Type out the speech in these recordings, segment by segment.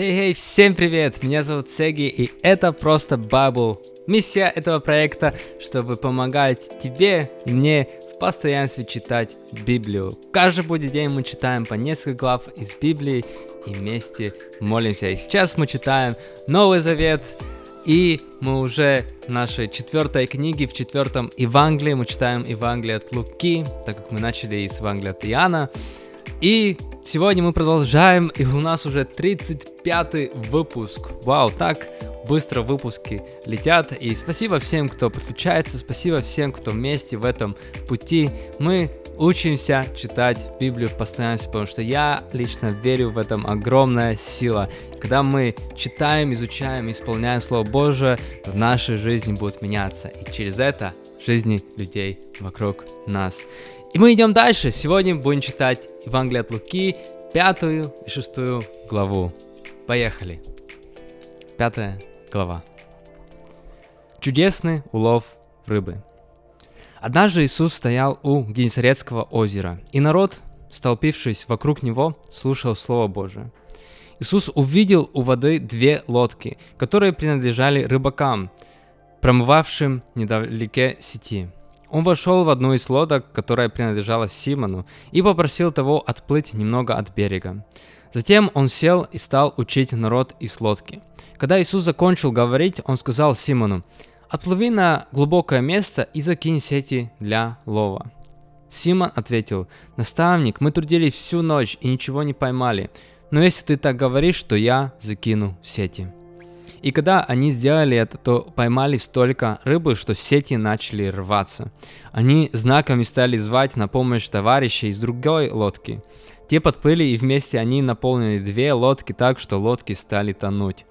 Хей-хей, всем привет! Меня зовут Сеги, и это просто Бабл. Миссия этого проекта, чтобы помогать тебе и мне в постоянстве читать Библию. Каждый будний день мы читаем по несколько глав из Библии и вместе молимся. И сейчас мы читаем Новый Завет, и мы уже в нашей четвертой книге, в четвертом Евангелии, мы читаем Евангелие от Луки, так как мы начали с Евангелия от Иоанна. И сегодня мы продолжаем, и у нас уже 35 выпуск. Вау, так быстро выпуски летят. И спасибо всем, кто подключается, спасибо всем, кто вместе в этом пути. Мы учимся читать Библию в постоянстве, потому что я лично верю в этом огромная сила. Когда мы читаем, изучаем, исполняем Слово Божие, в нашей жизни будет меняться. И через это жизни людей вокруг нас. И мы идем дальше. Сегодня будем читать Евангелие от Луки, пятую и шестую главу. Поехали. Пятая глава. Чудесный улов рыбы. Однажды Иисус стоял у Генесарецкого озера, и народ, столпившись вокруг него, слушал Слово Божие. Иисус увидел у воды две лодки, которые принадлежали рыбакам, промывавшим недалеке сети – он вошел в одну из лодок, которая принадлежала Симону, и попросил того отплыть немного от берега. Затем он сел и стал учить народ из лодки. Когда Иисус закончил говорить, он сказал Симону, «Отплыви на глубокое место и закинь сети для лова». Симон ответил, «Наставник, мы трудились всю ночь и ничего не поймали, но если ты так говоришь, то я закину сети». И когда они сделали это, то поймали столько рыбы, что сети начали рваться. Они знаками стали звать на помощь товарищей из другой лодки. Те подплыли, и вместе они наполнили две лодки так, что лодки стали тонуть.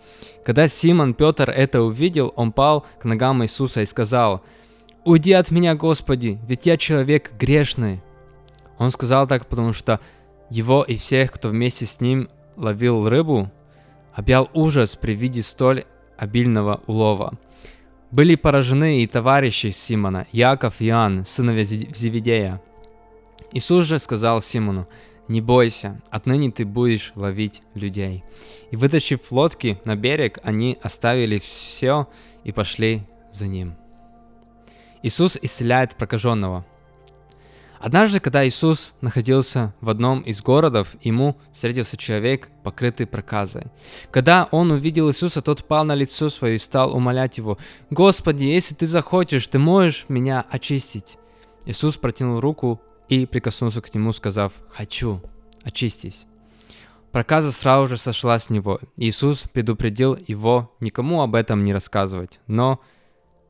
Когда Симон Петр это увидел, он пал к ногам Иисуса и сказал, «Уйди от меня, Господи, ведь я человек грешный». Он сказал так, потому что его и всех, кто вместе с ним ловил рыбу, объял ужас при виде столь обильного улова. Были поражены и товарищи Симона, Яков и Иоанн, сыновья Зеведея. Иисус же сказал Симону, «Не бойся, отныне ты будешь ловить людей». И вытащив лодки на берег, они оставили все и пошли за ним. Иисус исцеляет прокаженного – Однажды, когда Иисус находился в одном из городов, ему встретился человек, покрытый проказой. Когда он увидел Иисуса, тот пал на лицо свое и стал умолять его, «Господи, если ты захочешь, ты можешь меня очистить». Иисус протянул руку и прикоснулся к нему, сказав, «Хочу, очистись». Проказа сразу же сошла с него. Иисус предупредил его никому об этом не рассказывать, но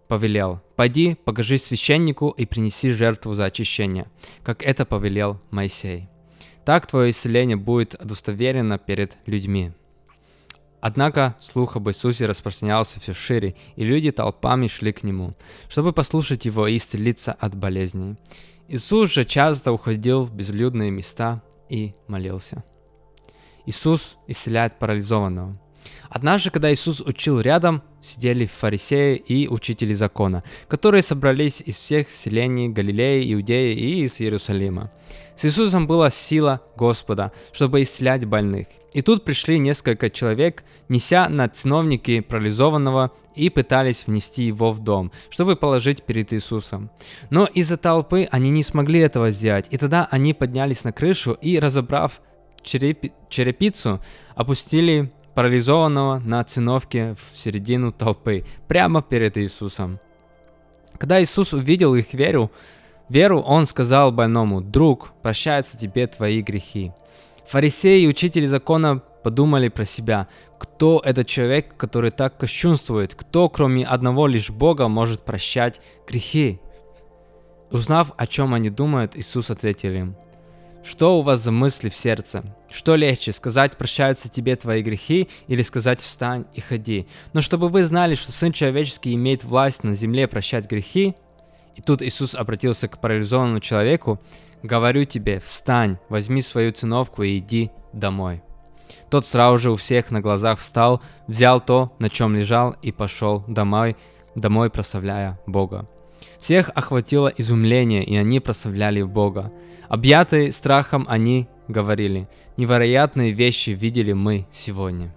повелел, «Пойди, покажи священнику и принеси жертву за очищение, как это повелел Моисей. Так твое исцеление будет удостоверено перед людьми». Однако слух об Иисусе распространялся все шире, и люди толпами шли к нему, чтобы послушать его и исцелиться от болезней. Иисус же часто уходил в безлюдные места и молился. Иисус исцеляет парализованного – Однажды, когда Иисус учил рядом, сидели фарисеи и учители закона, которые собрались из всех селений Галилеи, Иудеи и из Иерусалима. С Иисусом была сила Господа, чтобы исцелять больных. И тут пришли несколько человек, неся на циновники парализованного и пытались внести его в дом, чтобы положить перед Иисусом. Но из-за толпы они не смогли этого сделать, и тогда они поднялись на крышу и, разобрав череп... черепицу, опустили парализованного на циновке в середину толпы, прямо перед Иисусом. Когда Иисус увидел их веру, веру, он сказал больному, «Друг, прощаются тебе твои грехи». Фарисеи и учители закона подумали про себя, кто этот человек, который так кощунствует, кто, кроме одного лишь Бога, может прощать грехи. Узнав, о чем они думают, Иисус ответил им – что у вас за мысли в сердце? Что легче, сказать «прощаются тебе твои грехи» или сказать «встань и ходи»? Но чтобы вы знали, что Сын Человеческий имеет власть на земле прощать грехи, и тут Иисус обратился к парализованному человеку, «Говорю тебе, встань, возьми свою циновку и иди домой». Тот сразу же у всех на глазах встал, взял то, на чем лежал, и пошел домой, домой прославляя Бога. Всех охватило изумление, и они прославляли Бога. Объятые страхом они говорили, невероятные вещи видели мы сегодня.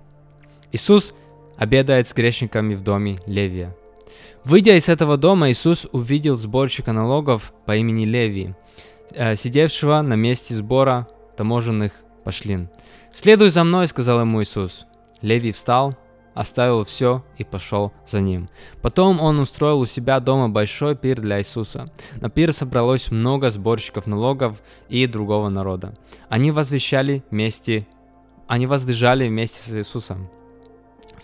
Иисус обедает с грешниками в доме Левия. Выйдя из этого дома, Иисус увидел сборщика налогов по имени Левий, э, сидевшего на месте сбора таможенных пошлин. «Следуй за мной», — сказал ему Иисус. Левий встал, оставил все и пошел за ним. Потом он устроил у себя дома большой пир для Иисуса. На пир собралось много сборщиков налогов и другого народа. Они возвещали вместе, они воздержали вместе с Иисусом.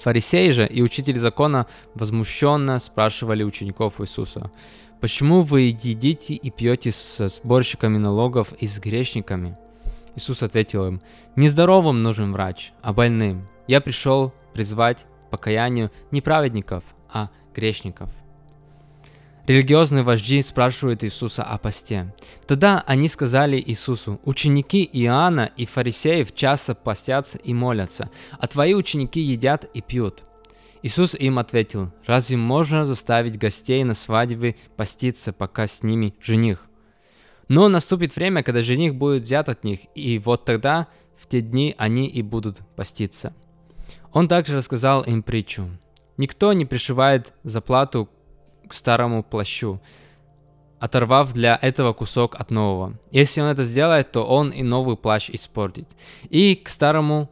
Фарисеи же и учители закона возмущенно спрашивали учеников Иисуса, «Почему вы едите и пьете с сборщиками налогов и с грешниками?» Иисус ответил им, «Нездоровым нужен врач, а больным. Я пришел призвать к покаянию не праведников, а грешников». Религиозные вожди спрашивают Иисуса о посте. Тогда они сказали Иисусу, ученики Иоанна и фарисеев часто постятся и молятся, а твои ученики едят и пьют. Иисус им ответил, разве можно заставить гостей на свадьбе поститься, пока с ними жених? Но наступит время, когда жених будет взят от них, и вот тогда, в те дни, они и будут поститься. Он также рассказал им притчу. Никто не пришивает заплату к старому плащу, оторвав для этого кусок от нового. Если он это сделает, то он и новый плащ испортит. И к старому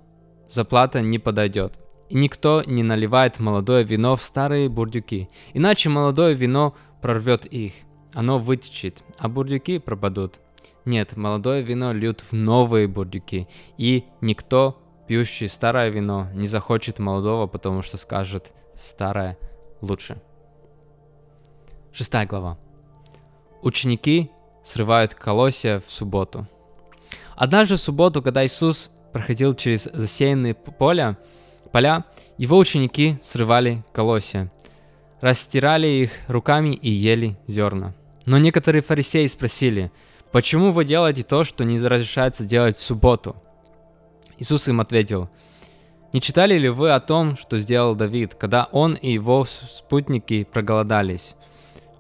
заплата не подойдет. И никто не наливает молодое вино в старые бурдюки, иначе молодое вино прорвет их, оно вытечет, а бурдюки пропадут. Нет, молодое вино льют в новые бурдюки, и никто, пьющий старое вино, не захочет молодого, потому что скажет «старое лучше». Шестая глава. Ученики срывают колосья в субботу. Однажды в субботу, когда Иисус проходил через засеянные поля, поля, его ученики срывали колосья, растирали их руками и ели зерна. Но некоторые фарисеи спросили, почему вы делаете то, что не разрешается делать в субботу? Иисус им ответил, не читали ли вы о том, что сделал Давид, когда он и его спутники проголодались?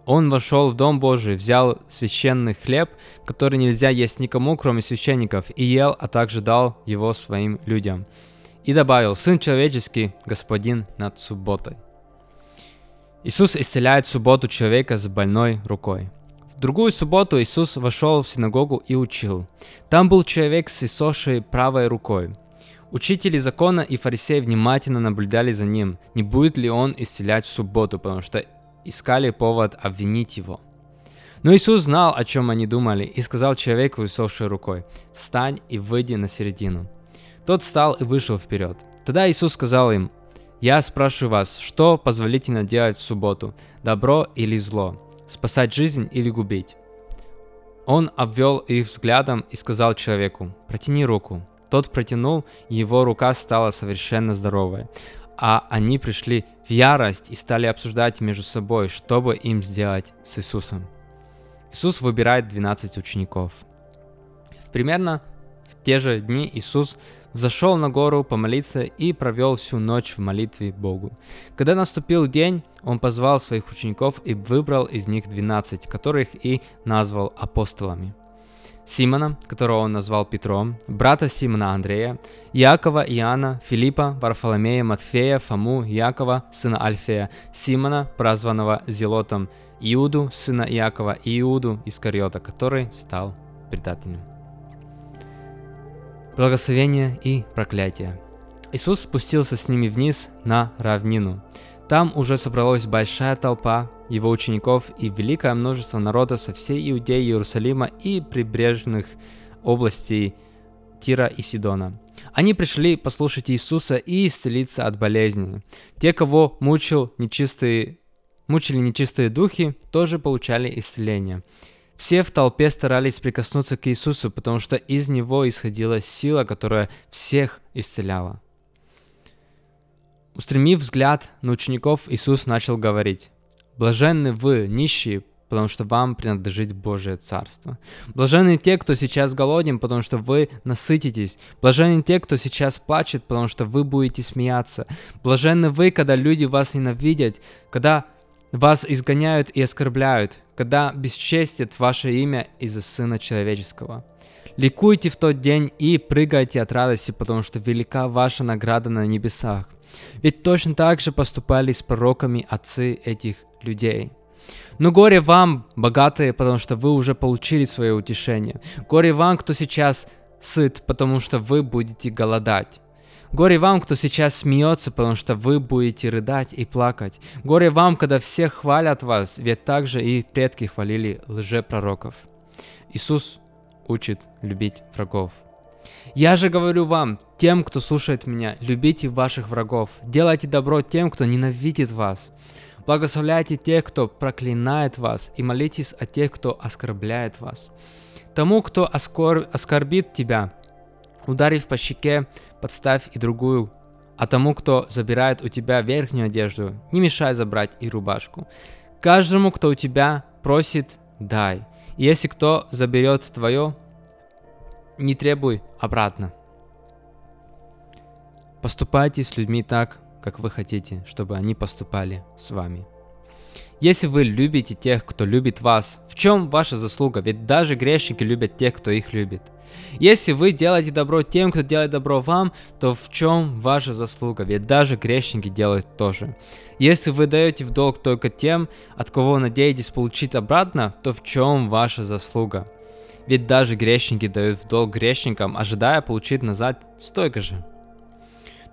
Он вошел в Дом Божий, взял священный хлеб, который нельзя есть никому, кроме священников, и ел, а также дал его своим людям. И добавил, Сын человеческий, Господин над субботой. Иисус исцеляет субботу человека с больной рукой. Другую субботу Иисус вошел в синагогу и учил. Там был человек с иссохшей правой рукой. Учители закона и фарисеи внимательно наблюдали за ним, не будет ли он исцелять в субботу, потому что искали повод обвинить его. Но Иисус знал, о чем они думали, и сказал человеку, высохшей рукой, «Встань и выйди на середину». Тот встал и вышел вперед. Тогда Иисус сказал им, «Я спрашиваю вас, что позволительно делать в субботу, добро или зло, спасать жизнь или губить?» Он обвел их взглядом и сказал человеку, «Протяни руку». Тот протянул, и его рука стала совершенно здоровой а они пришли в ярость и стали обсуждать между собой, что бы им сделать с Иисусом. Иисус выбирает 12 учеников. Примерно в те же дни Иисус взошел на гору помолиться и провел всю ночь в молитве Богу. Когда наступил день, он позвал своих учеников и выбрал из них 12, которых и назвал апостолами – Симона, которого он назвал Петром, брата Симона Андрея, Иакова, Иоанна, Филиппа, Варфоломея, Матфея, Фому, Якова, сына Альфея, Симона, прозванного Зелотом, Иуду, сына Иакова, и Иуду Искариота, который стал предателем. Благословение и проклятие. Иисус спустился с ними вниз на равнину. Там уже собралась большая толпа его учеников и великое множество народа со всей Иудеи, Иерусалима и прибрежных областей Тира и Сидона. Они пришли послушать Иисуса и исцелиться от болезни. Те, кого мучил нечистые, мучили нечистые духи, тоже получали исцеление. Все в толпе старались прикоснуться к Иисусу, потому что из него исходила сила, которая всех исцеляла. Устремив взгляд на учеников, Иисус начал говорить. «Блаженны вы, нищие, потому что вам принадлежит Божие Царство. Блаженны те, кто сейчас голоден, потому что вы насытитесь. Блаженны те, кто сейчас плачет, потому что вы будете смеяться. Блаженны вы, когда люди вас ненавидят, когда вас изгоняют и оскорбляют, когда бесчестят ваше имя из-за Сына Человеческого. Ликуйте в тот день и прыгайте от радости, потому что велика ваша награда на небесах. Ведь точно так же поступали с пророками отцы этих людей. Но горе вам, богатые, потому что вы уже получили свое утешение. Горе вам, кто сейчас сыт, потому что вы будете голодать. Горе вам, кто сейчас смеется, потому что вы будете рыдать и плакать. Горе вам, когда все хвалят вас, ведь также и предки хвалили лжепророков. Иисус учит любить врагов. Я же говорю вам, тем, кто слушает меня, любите ваших врагов, делайте добро тем, кто ненавидит вас. Благословляйте тех, кто проклинает вас, и молитесь о тех, кто оскорбляет вас. Тому, кто оскор... оскорбит тебя, ударив по щеке, подставь и другую. А тому, кто забирает у тебя верхнюю одежду, не мешай забрать и рубашку. Каждому, кто у тебя просит, дай. И если кто заберет твое, не требуй обратно. Поступайте с людьми так, как вы хотите, чтобы они поступали с вами. Если вы любите тех, кто любит вас, в чем ваша заслуга? Ведь даже грешники любят тех, кто их любит. Если вы делаете добро тем, кто делает добро вам, то в чем ваша заслуга? Ведь даже грешники делают то же. Если вы даете в долг только тем, от кого надеетесь получить обратно, то в чем ваша заслуга? Ведь даже грешники дают в долг грешникам, ожидая получить назад столько же.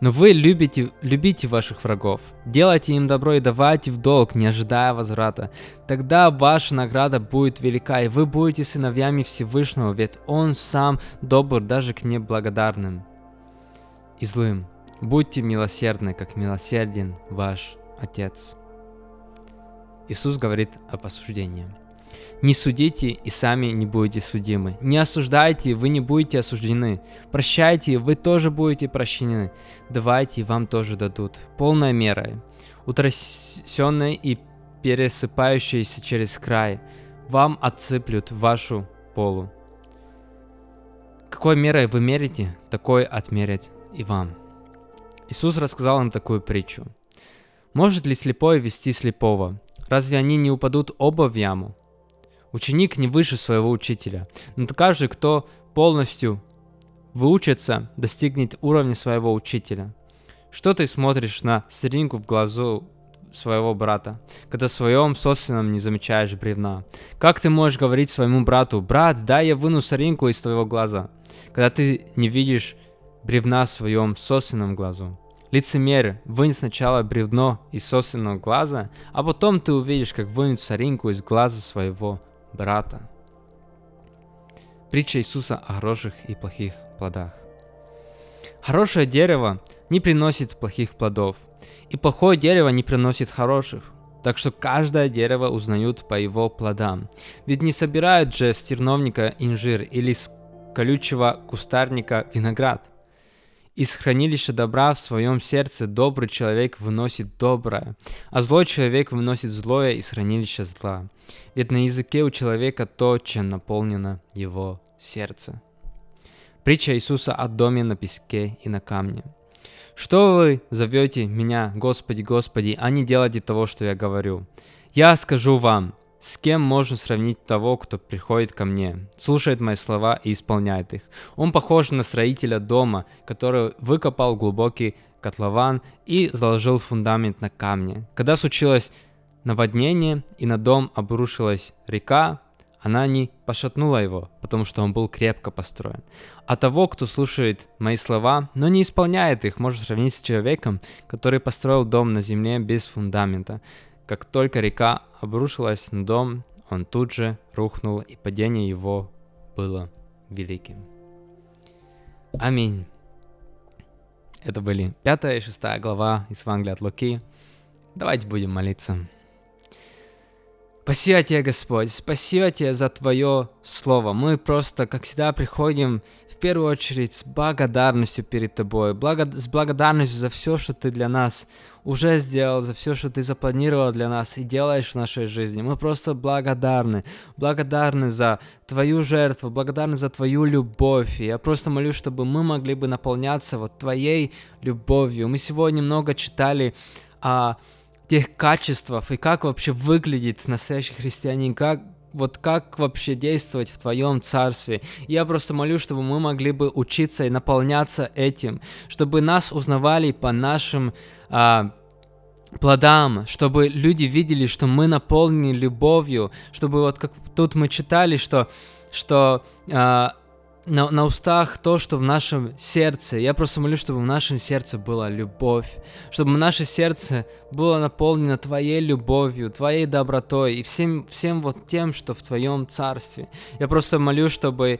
Но вы любите, любите ваших врагов, делайте им добро и давайте в долг, не ожидая возврата. Тогда ваша награда будет велика, и вы будете сыновьями Всевышнего, ведь Он сам добр даже к неблагодарным и злым. Будьте милосердны, как милосерден ваш Отец. Иисус говорит об осуждении. Не судите, и сами не будете судимы. Не осуждайте, вы не будете осуждены. Прощайте, вы тоже будете прощены. Давайте, вам тоже дадут. Полная мера, утрясенная и пересыпающаяся через край, вам отсыплют вашу полу. Какой мерой вы мерите, такой отмерят и вам. Иисус рассказал им такую притчу. Может ли слепой вести слепого? Разве они не упадут оба в яму? Ученик не выше своего учителя, но каждый, кто полностью выучится, достигнет уровня своего учителя. Что ты смотришь на соринку в глазу своего брата, когда в своем собственном не замечаешь бревна? Как ты можешь говорить своему брату, брат, дай я выну соринку из твоего глаза, когда ты не видишь бревна в своем собственном глазу? Лицемер, вынь сначала бревно из собственного глаза, а потом ты увидишь, как вынуть соринку из глаза своего брата. Притча Иисуса о хороших и плохих плодах. Хорошее дерево не приносит плохих плодов, и плохое дерево не приносит хороших. Так что каждое дерево узнают по его плодам. Ведь не собирают же с терновника инжир или с колючего кустарника виноград. Из хранилища добра в своем сердце добрый человек выносит доброе, а злой человек выносит злое из хранилища зла. Ведь на языке у человека то, чем наполнено его сердце. Притча Иисуса о доме на песке и на камне. Что вы зовете меня, Господи, Господи, а не делайте того, что я говорю? Я скажу вам, с кем можно сравнить того, кто приходит ко мне, слушает мои слова и исполняет их? Он похож на строителя дома, который выкопал глубокий котлован и заложил фундамент на камне. Когда случилось наводнение и на дом обрушилась река, она не пошатнула его, потому что он был крепко построен. А того, кто слушает мои слова, но не исполняет их, можно сравнить с человеком, который построил дом на земле без фундамента. Как только река обрушилась на дом, он тут же рухнул, и падение его было великим. Аминь. Это были пятая и шестая глава из Евангелия от Луки. Давайте будем молиться. Спасибо тебе, Господь, спасибо тебе за Твое Слово. Мы просто, как всегда, приходим в первую очередь с благодарностью перед Тобой, благо... с благодарностью за все, что Ты для нас уже сделал, за все, что Ты запланировал для нас и делаешь в нашей жизни. Мы просто благодарны, благодарны за Твою жертву, благодарны за Твою любовь. И я просто молюсь, чтобы мы могли бы наполняться вот Твоей любовью. Мы сегодня много читали о тех качествах и как вообще выглядит настоящий христианин, как вот как вообще действовать в Твоем Царстве. Я просто молю, чтобы мы могли бы учиться и наполняться этим, чтобы нас узнавали по нашим а, плодам, чтобы люди видели, что мы наполнены любовью, чтобы вот как тут мы читали, что, что а, на, на устах то, что в нашем сердце. Я просто молюсь, чтобы в нашем сердце была любовь, чтобы наше сердце было наполнено Твоей любовью, Твоей добротой и всем, всем вот тем, что в Твоем Царстве. Я просто молю, чтобы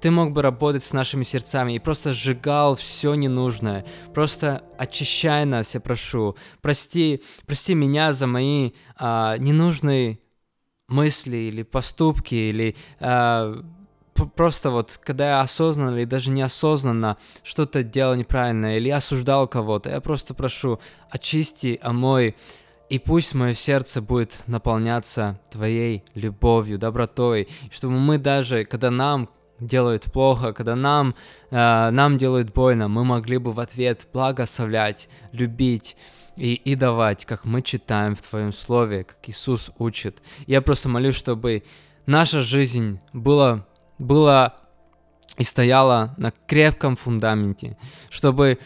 ты мог бы работать с нашими сердцами и просто сжигал все ненужное. Просто очищай нас, я прошу. Прости, прости меня за мои а, ненужные мысли или поступки или а, просто вот, когда я осознанно или даже неосознанно что-то делал неправильно или осуждал кого-то, я просто прошу, очисти, омой, и пусть мое сердце будет наполняться Твоей любовью, добротой, чтобы мы даже, когда нам делают плохо, когда нам, э, нам делают больно, мы могли бы в ответ благословлять, любить и, и давать, как мы читаем в Твоем Слове, как Иисус учит. Я просто молюсь, чтобы наша жизнь была было и стояло на крепком фундаменте, чтобы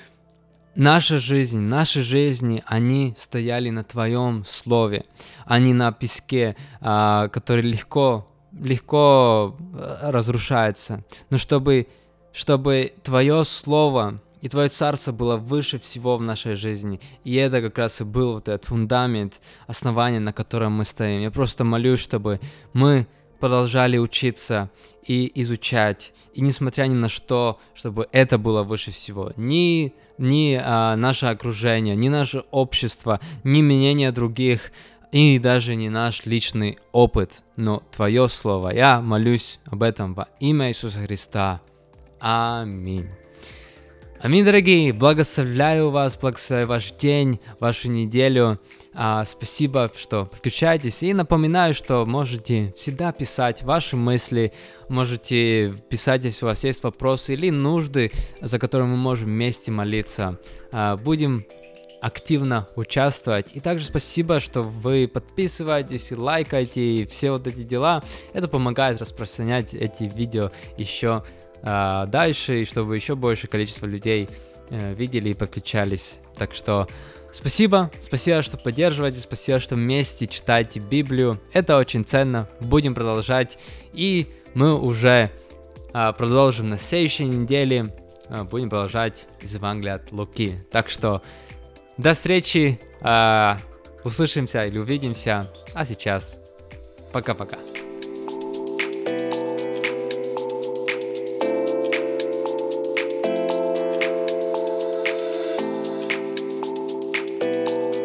наша жизнь, наши жизни, они стояли на Твоем Слове, а не на песке, а, который легко, легко э, разрушается. Но чтобы, чтобы Твое Слово и Твое Царство было выше всего в нашей жизни. И это как раз и был вот этот фундамент, основание, на котором мы стоим. Я просто молюсь, чтобы мы продолжали учиться и изучать, и несмотря ни на что, чтобы это было выше всего. Ни, ни а, наше окружение, ни наше общество, ни мнение других, и даже не наш личный опыт, но Твое Слово. Я молюсь об этом во имя Иисуса Христа. Аминь. Аминь, дорогие, благословляю вас, благословляю ваш день, вашу неделю. А, спасибо, что подключаетесь. И напоминаю, что можете всегда писать ваши мысли, можете писать, если у вас есть вопросы или нужды, за которые мы можем вместе молиться. А, будем активно участвовать. И также спасибо, что вы подписываетесь и лайкаете и все вот эти дела. Это помогает распространять эти видео еще а, дальше, и чтобы еще большее количество людей видели и подключались. Так что Спасибо, спасибо, что поддерживаете, спасибо, что вместе читаете Библию. Это очень ценно. Будем продолжать. И мы уже а, продолжим на следующей неделе. А, будем продолжать из Евангелия от Луки. Так что до встречи. А, услышимся или увидимся. А сейчас пока-пока.